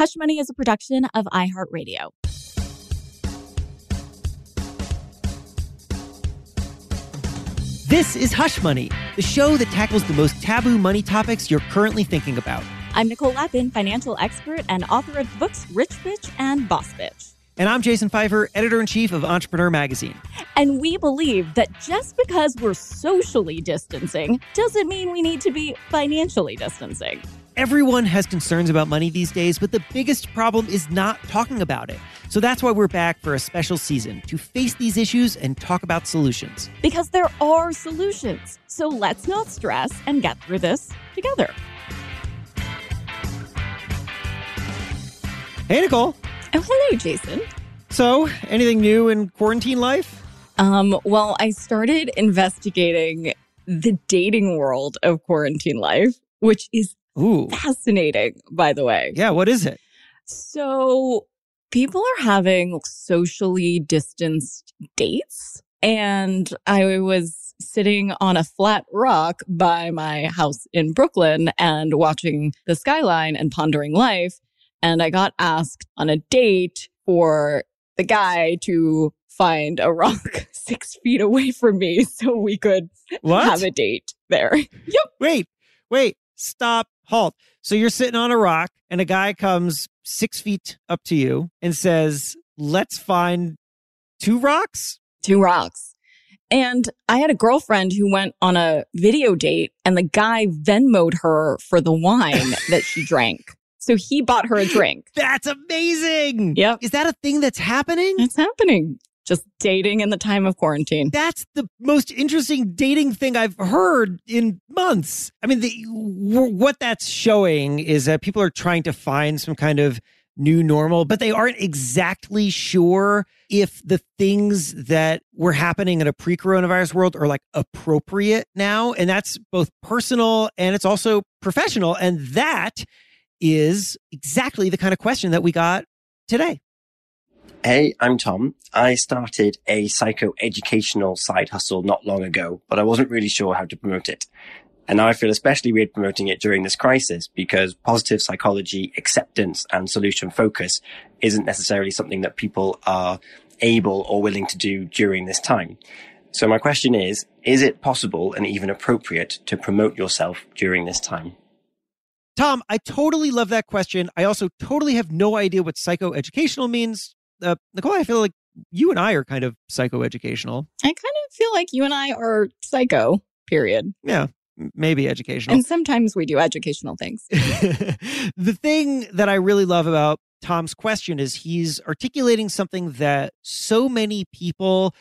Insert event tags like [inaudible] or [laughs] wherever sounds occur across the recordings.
Hush Money is a production of iHeartRadio. This is Hush Money, the show that tackles the most taboo money topics you're currently thinking about. I'm Nicole Lapin, financial expert and author of the books Rich Bitch and Boss Bitch. And I'm Jason Feifer, editor in chief of Entrepreneur Magazine. And we believe that just because we're socially distancing doesn't mean we need to be financially distancing. Everyone has concerns about money these days, but the biggest problem is not talking about it. So that's why we're back for a special season to face these issues and talk about solutions. Because there are solutions. So let's not stress and get through this together. Hey, Nicole. Oh, hello, Jason. So, anything new in quarantine life? Um, well, I started investigating the dating world of quarantine life, which is Ooh. fascinating, by the way. Yeah, what is it? So, people are having socially distanced dates. And I was sitting on a flat rock by my house in Brooklyn and watching the skyline and pondering life. And I got asked on a date for the guy to find a rock [laughs] six feet away from me so we could What? have a date there. [laughs] yep. Wait, wait, stop, halt. So you're sitting on a rock, and a guy comes six feet up to you and says, Let's find two rocks? two rocks. And I had a girlfriend who went on a video date and the guy Venmoed her for the wine [laughs] that she drank. So he bought her a drink. That's amazing. Yep. Is that a thing that's happening? It's happening. Just dating in the time of quarantine. That's the most interesting dating thing I've heard in months. I mean, the, what that's showing is that people are trying to find some kind of new normal, but they aren't exactly sure if the things that were happening in a pre coronavirus world are like appropriate now. And that's both personal and it's also professional. And that is exactly the kind of question that we got today. Hey, I'm Tom. I started a psycho-educational side hustle not long ago, but I wasn't really sure how to promote it. And now I feel especially weird promoting it during this crisis because positive psychology, acceptance and solution focus isn't necessarily something that people are able or willing to do during this time. So my question is, is it possible and even appropriate to promote yourself during this time? Tom, I totally love that question. I also totally have no idea what psychoeducational means. Uh, Nicole, I feel like you and I are kind of psychoeducational. I kind of feel like you and I are psycho, period. Yeah, maybe educational. And sometimes we do educational things. [laughs] the thing that I really love about Tom's question is he's articulating something that so many people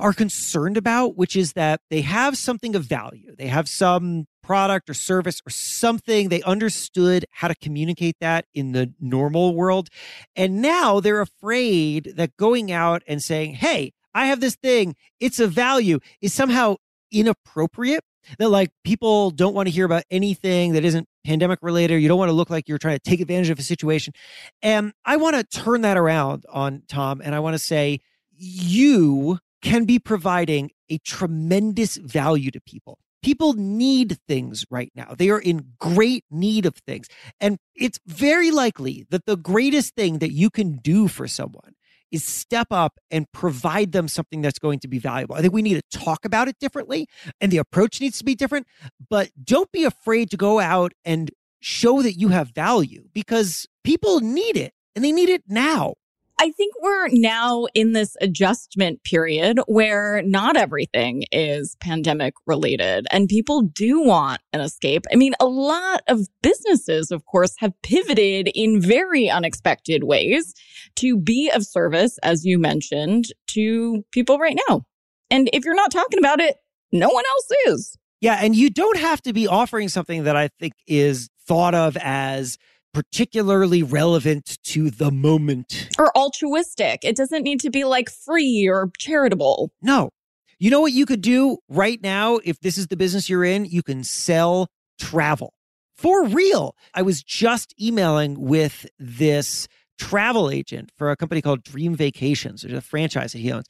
are concerned about, which is that they have something of value. They have some product or service or something. They understood how to communicate that in the normal world. And now they're afraid that going out and saying, Hey, I have this thing, it's a value, is somehow inappropriate. That like people don't want to hear about anything that isn't pandemic related. You don't want to look like you're trying to take advantage of a situation. And I want to turn that around on Tom. And I want to say, you can be providing a tremendous value to people. People need things right now. They are in great need of things. And it's very likely that the greatest thing that you can do for someone is step up and provide them something that's going to be valuable. I think we need to talk about it differently and the approach needs to be different, but don't be afraid to go out and show that you have value because people need it and they need it now. I think we're now in this adjustment period where not everything is pandemic related and people do want an escape. I mean, a lot of businesses, of course, have pivoted in very unexpected ways to be of service, as you mentioned, to people right now. And if you're not talking about it, no one else is. Yeah, and you don't have to be offering something that I think is thought of as particularly relevant to the moment. Or altruistic. It doesn't need to be like free or charitable. No. You know what you could do right now if this is the business you're in? You can sell travel. For real. I was just emailing with this travel agent for a company called Dream Vacations, which is a franchise that he owns.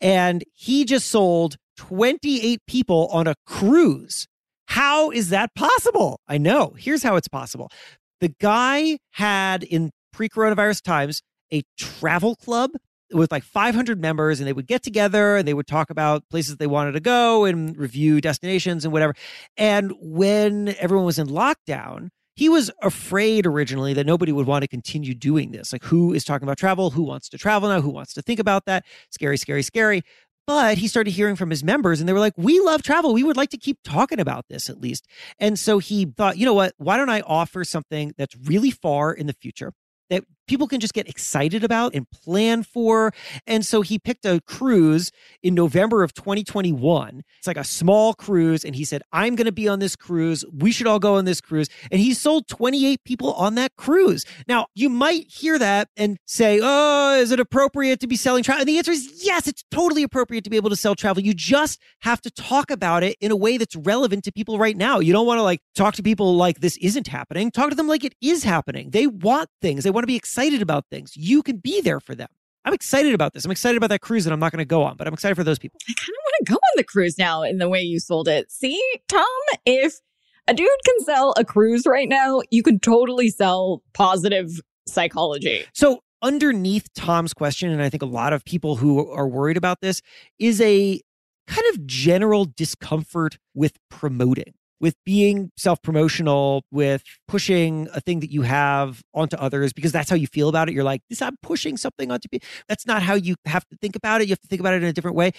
And he just sold 28 people on a cruise. How is that possible? I know. Here's how it's possible. The guy had in pre coronavirus times a travel club with like 500 members and they would get together and they would talk about places they wanted to go and review destinations and whatever. And when everyone was in lockdown, he was afraid originally that nobody would want to continue doing this. Like, who is talking about travel? Who wants to travel now? Who wants to think about that? Scary, scary, scary. But he started hearing from his members and they were like, we love travel. We would like to keep talking about this at least. And so he thought, you know what? Why don't I offer something that's really far in the future? that people can just get excited about and plan for. And so he picked a cruise in November of 2021. It's like a small cruise. And he said, I'm going to be on this cruise. We should all go on this cruise. And he sold 28 people on that cruise. Now, you might hear that and say, Oh, is it appropriate to be selling travel? And the answer is yes, it's totally appropriate to be able to sell travel. You just have to talk about it in a way that's relevant to people right now. You don't want to like talk to people like this isn't happening. Talk to them like it is happening. They want things. They want to be excited about things. You can be there for them. I'm excited about this. I'm excited about that cruise that I'm not going to go on, but I'm excited for those people. I kind of want to go on the cruise now in the way you sold it. See, Tom, if a dude can sell a cruise right now, you can totally sell positive psychology. So, underneath Tom's question, and I think a lot of people who are worried about this, is a kind of general discomfort with promoting with being self promotional, with pushing a thing that you have onto others because that's how you feel about it. You're like, this, I'm pushing something onto people. That's not how you have to think about it. You have to think about it in a different way.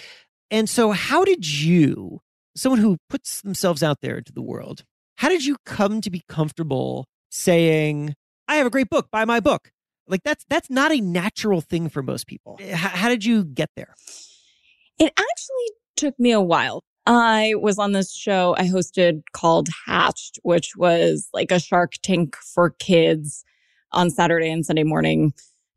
And so, how did you, someone who puts themselves out there into the world, how did you come to be comfortable saying, I have a great book, buy my book? Like that's that's not a natural thing for most people. How, how did you get there? It actually took me a while I was on this show I hosted called Hatched, which was like a Shark Tank for kids on Saturday and Sunday morning,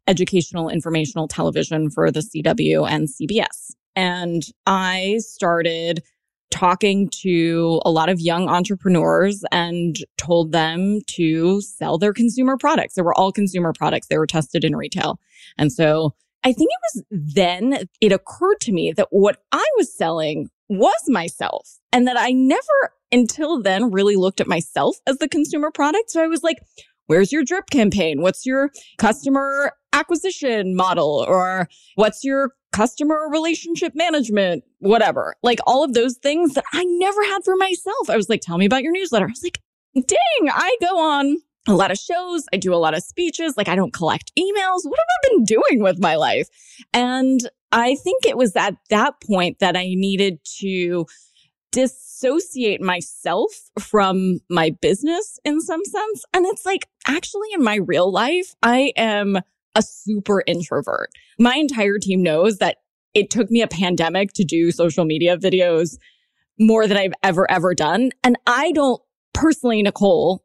educational, informational television for the CW and CBS. And I started talking to a lot of young entrepreneurs and told them to sell their consumer products. They were all consumer products. They were tested in retail. And so I think it was then it occurred to me that what I was selling was myself and that I never until then really looked at myself as the consumer product. So I was like, where's your drip campaign? What's your customer acquisition model? Or what's your customer relationship management? Whatever. Like all of those things that I never had for myself. I was like, tell me about your newsletter. I was like, dang, I go on a lot of shows. I do a lot of speeches. Like I don't collect emails. What have I been doing with my life? And I think it was at that point that I needed to dissociate myself from my business in some sense. And it's like, actually, in my real life, I am a super introvert. My entire team knows that it took me a pandemic to do social media videos more than I've ever, ever done. And I don't personally, Nicole,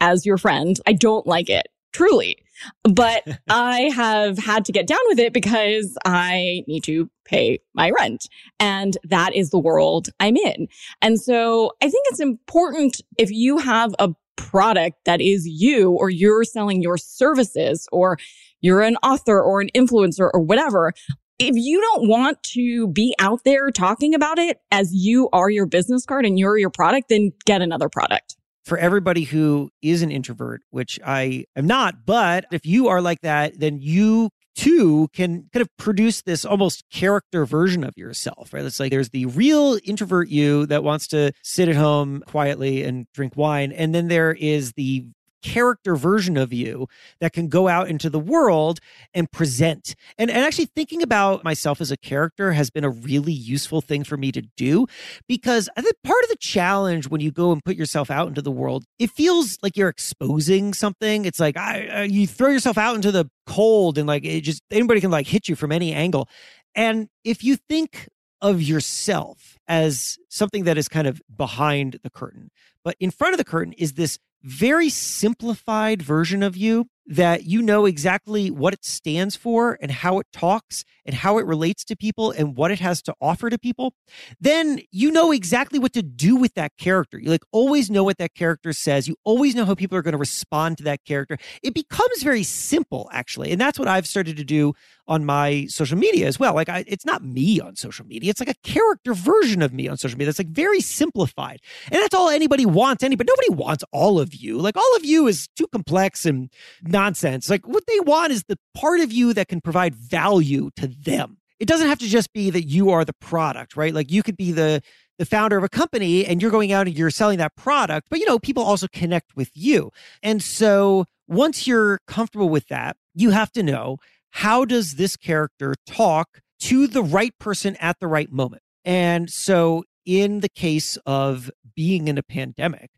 as your friend, I don't like it truly. But [laughs] I have had to get down with it because I need to pay my rent. And that is the world I'm in. And so I think it's important if you have a product that is you or you're selling your services or you're an author or an influencer or whatever. If you don't want to be out there talking about it as you are your business card and you're your product, then get another product for everybody who is an introvert, which I am not, but if you are like that, then you too can kind of produce this almost character version of yourself, right? It's like there's the real introvert you that wants to sit at home quietly and drink wine. And then there is the character version of you that can go out into the world and present. And, and actually thinking about myself as a character has been a really useful thing for me to do because I think part of the challenge when you go and put yourself out into the world, it feels like you're exposing something. It's like I, you throw yourself out into the cold and like it just anybody can like hit you from any angle. And if you think of yourself as something that is kind of behind the curtain, but in front of the curtain is this very simplified version of you that you know exactly what it stands for and how it talks and how it relates to people and what it has to offer to people, then you know exactly what to do with that character. You like always know what that character says. You always know how people are going to respond to that character. It becomes very simple, actually. And that's what I've started to do on my social media as well. Like I, it's not me on social media. It's like a character version of me on social media. That's like very simplified. And that's all anybody wants. Anybody, nobody wants all of you. Like all of you is too complex and nonsense. Like what they want is the part of you that can provide value to them. It doesn't have to just be that you are the product, right? Like you could be the the founder of a company and you're going out and you're selling that product, but you know, people also connect with you. And so once you're comfortable with that, you have to know how does this character talk to the right person at the right moment? And so, in the case of being in a pandemic,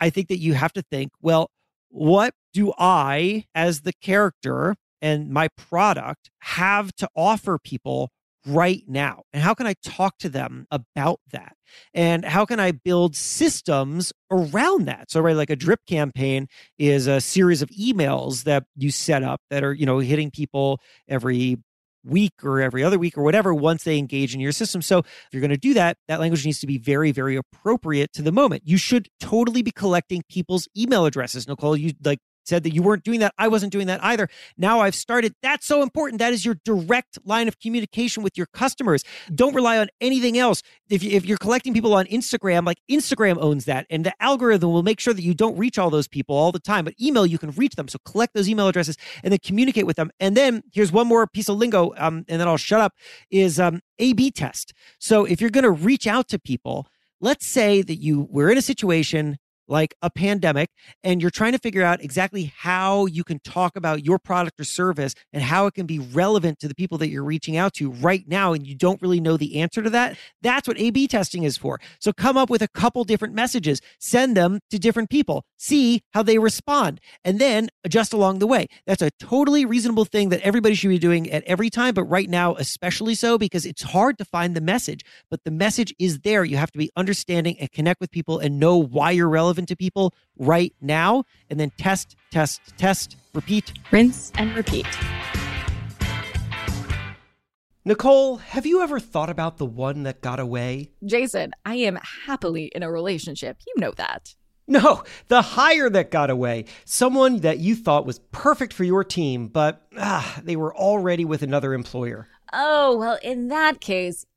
I think that you have to think, well, what do I, as the character and my product, have to offer people right now? And how can I talk to them about that? And how can I build systems around that? So, right, like a drip campaign is a series of emails that you set up that are, you know, hitting people every week or every other week or whatever once they engage in your system. So if you're going to do that, that language needs to be very, very appropriate to the moment. You should totally be collecting people's email addresses. Nicole, you like said that you weren't doing that. I wasn't doing that either. Now I've started. That's so important. That is your direct line of communication with your customers. Don't rely on anything else. If, you, if you're collecting people on Instagram, like Instagram owns that, and the algorithm will make sure that you don't reach all those people all the time. But email, you can reach them. So collect those email addresses and then communicate with them. And then here's one more piece of lingo, um, and then I'll shut up. Is um, A/B test. So if you're going to reach out to people, let's say that you we're in a situation like a pandemic and you're trying to figure out exactly how you can talk about your product or service and how it can be relevant to the people that you're reaching out to right now and you don't really know the answer to that that's what a b testing is for. So come up with a couple different messages send them to different people see how they respond and then adjust along the way. That's a totally reasonable thing that everybody should be doing at every time but right now especially so because it's hard to find the message but the message is there. You have to be understanding and connect with people and know why you're relevant relevant to people right now, and then test, test, test, repeat, rinse, and repeat. Nicole, have you ever thought about the one that got away? Jason, I am happily in a relationship. You know that. No, the hire that got away. Someone that you thought was perfect for your team, but ah, they were already with another employer. Oh, well, in that case,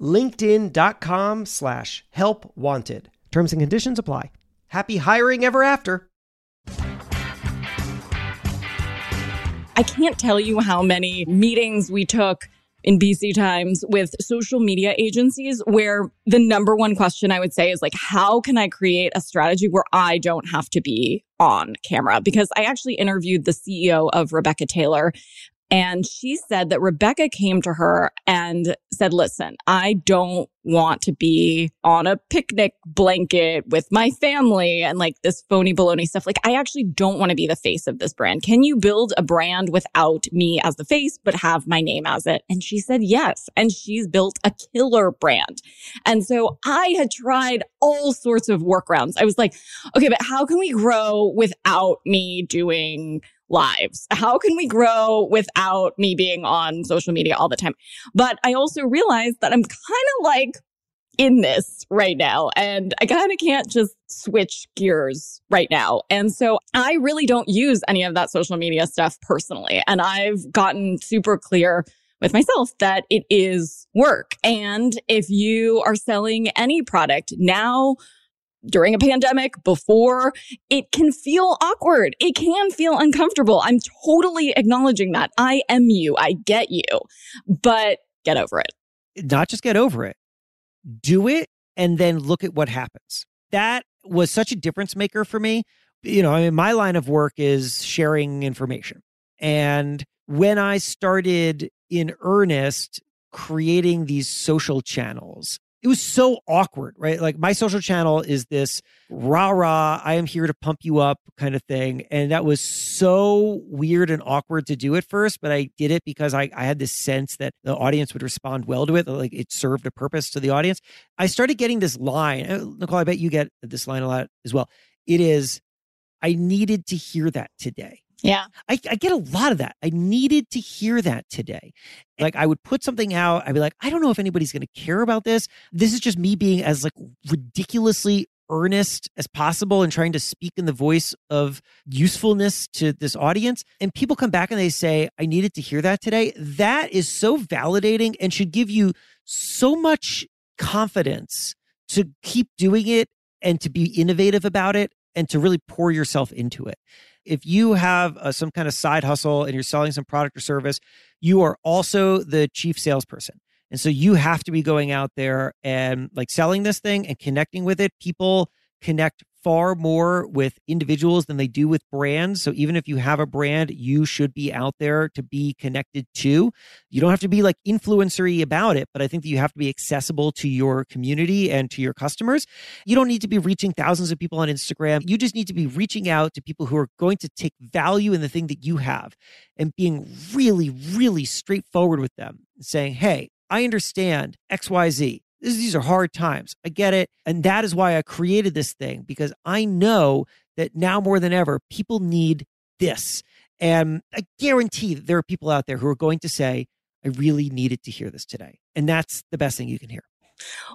linkedin.com slash help wanted. Terms and conditions apply. Happy hiring ever after. I can't tell you how many meetings we took in BC Times with social media agencies where the number one question I would say is like, how can I create a strategy where I don't have to be on camera? Because I actually interviewed the CEO of Rebecca Taylor and she said that Rebecca came to her and said, listen, I don't want to be on a picnic blanket with my family and like this phony baloney stuff. Like, I actually don't want to be the face of this brand. Can you build a brand without me as the face, but have my name as it? And she said, yes. And she's built a killer brand. And so I had tried all sorts of workarounds. I was like, okay, but how can we grow without me doing lives? [laughs] How can we grow without me being on social media all the time? But I also realized that I'm kind of like in this right now and I kind of can't just switch gears right now. And so I really don't use any of that social media stuff personally. And I've gotten super clear with myself that it is work. And if you are selling any product now, during a pandemic, before, it can feel awkward. It can feel uncomfortable. I'm totally acknowledging that. I am you. I get you, but get over it. Not just get over it, do it and then look at what happens. That was such a difference maker for me. You know, I mean, my line of work is sharing information. And when I started in earnest creating these social channels, it was so awkward, right? Like my social channel is this rah rah, I am here to pump you up kind of thing. And that was so weird and awkward to do at first, but I did it because I, I had this sense that the audience would respond well to it. Like it served a purpose to the audience. I started getting this line. Nicole, I bet you get this line a lot as well. It is, I needed to hear that today. Yeah. I, I, get a lot of that. I needed to hear that today. Eh like I would put something out, I'd be like, I don't know if anybody's going to care about this. This is just me being as like ridiculously earnest as possible and trying to speak in the voice of usefulness to this audience. And people come back and they say, I needed to hear that today. That is so validating and should give you so much confidence to keep doing it and to be innovative about it and to really pour yourself into it if you have uh, some kind of side hustle and you're selling some product or service, you are also the chief salesperson. And so you have to be going out there and like selling this thing and connecting with it. People connect far more with individuals than they do with brands. So even if you have a brand, you should be out there to be connected to. You don't have to be like influencery about it, but I think that you have to be accessible to your community and to your customers. You don't need to be reaching thousands of people on Instagram. You just need to be reaching out to people who are going to take value in the thing that you have and being really, really straightforward with them, saying, Hey, I understand XYZ these are hard times. I get it. And that is why I created this thing because I know that now more than ever, people need this. And I guarantee that there are people out there who are going to say, I really needed to hear this today. And that's the best thing you can hear.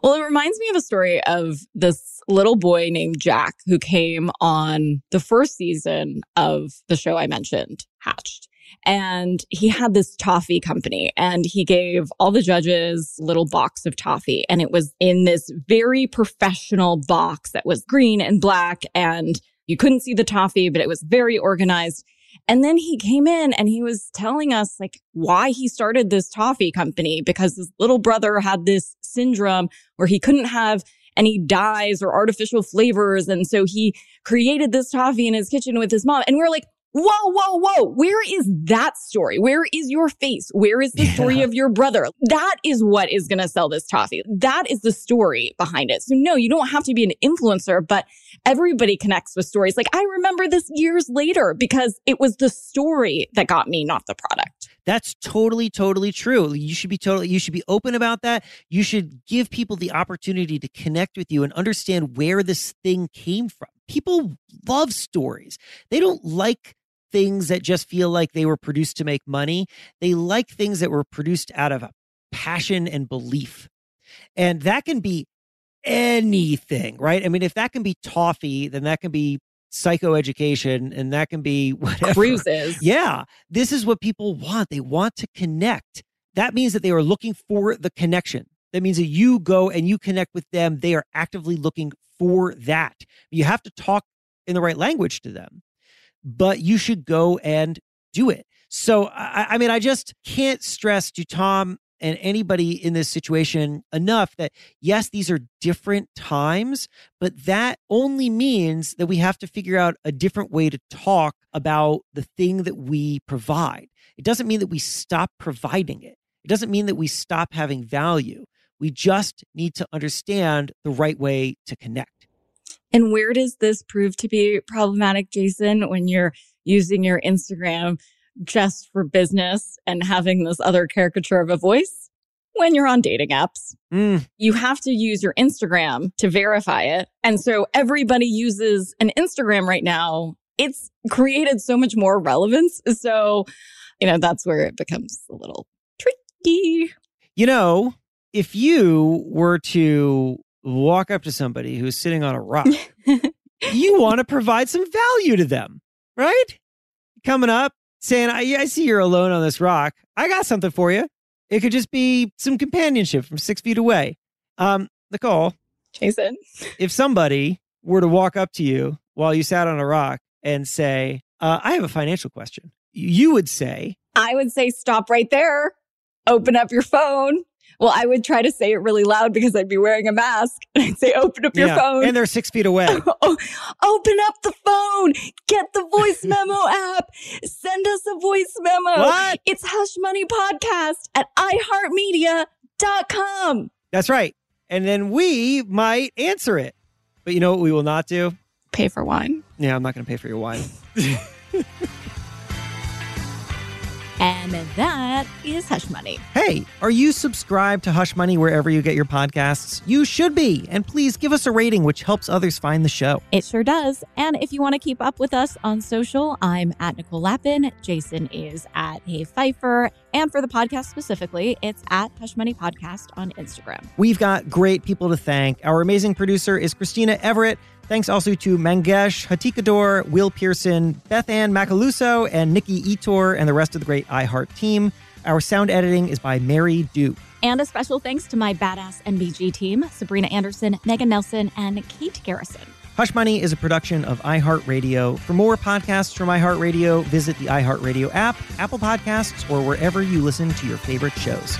Well, it reminds me of a story of this little boy named Jack who came on the first season of the show I mentioned, Hatched and he had this toffee company and he gave all the judges little box of toffee and it was in this very professional box that was green and black and you couldn't see the toffee but it was very organized and then he came in and he was telling us like why he started this toffee company because his little brother had this syndrome where he couldn't have any dyes or artificial flavors. And so he created this toffee in his kitchen with his mom. And we we're like, Whoa, whoa, whoa. Where is that story? Where is your face? Where is the yeah. story of your brother? That is what is going to sell this toffee. That is the story behind it. So no, you don't have to be an influencer, but everybody connects with stories. Like I remember this years later because it was the story that got me, not the product. That's totally, totally true. You should be totally, you should be open about that. You should give people the opportunity to connect with you and understand where this thing came from. People love stories. They don't like things that just feel like they were produced to make money. They like things that were produced out of passion and belief. And that can be anything, right? I mean, if that can be toffee, then that can be psychoeducation and that can be [laughs] whatever. Cruises. Yeah. This is what people want. They want to connect. That means that they are looking for the connection. That means that you go and you connect with them. They are actively looking for that. You have to talk in the right language to them but you should go and do it. So, I, I mean, I just can't stress to Tom and anybody in this situation enough that yes, these are different times, but that only means that we have to figure out a different way to talk about the thing that we provide. It doesn't mean that we stop providing it, it doesn't mean that we stop having value. We just need to understand the right way to connect. And where does this prove to be problematic, Jason, when you're using your Instagram just for business and having this other caricature of a voice? When you're on dating apps, mm. you have to use your Instagram to verify it. And so everybody uses an Instagram right now. It's created so much more relevance. So, you know, that's where it becomes a little tricky. You know, if you were to walk up to somebody who's sitting on a [laughs] rock, you want to provide some value to them, right? Coming up, saying, I, I see you're alone on this rock. I got something for you. It could just be some companionship from six feet away. Um, Nicole, Jason. if somebody were to walk up to you while you sat on a rock and say, uh, I have a financial question, you would say, I would say stop right there. Open up your phone. Well, I would try to say it really loud because I'd be wearing a mask. And [laughs] I'd say, open up your Yeah, phone. And they're six feet away. [laughs] Oh, open up the phone. Get the voice [laughs] memo app. Send us a voice memo. What? It's Hush Money Podcast at iHeartMedia.com. That's right. And then we might answer it. But you know what we will not do? Pay for wine. Yeah, I'm not going to pay for your wine. And that is Hush Money. Hey, are you subscribed to Hush Money wherever you get your podcasts? You should be. And please give us a rating, which helps others find the show. It sure does. And if you want to keep up with us on social, I'm at Nicole Lapin. Jason is at Hey Feifer. And for the podcast specifically, it's at Hush Money Podcast on Instagram. We've got great people to thank. Our amazing producer is Christina Everett. Thanks also to Mangesh Hattikudur, Will Pearson, Beth Ann Macaluso, and Nikki Ettore, and the rest of the great iHeart team. Our sound editing is by Mary Duke. And a special thanks to my badass NBG team, Sabrina Anderson, Megan Nelson, and Kate Garrison. Hush Money is a production of iHeartRadio. For more podcasts from iHeartRadio, visit the iHeartRadio app, Apple Podcasts, or wherever you listen to your favorite shows.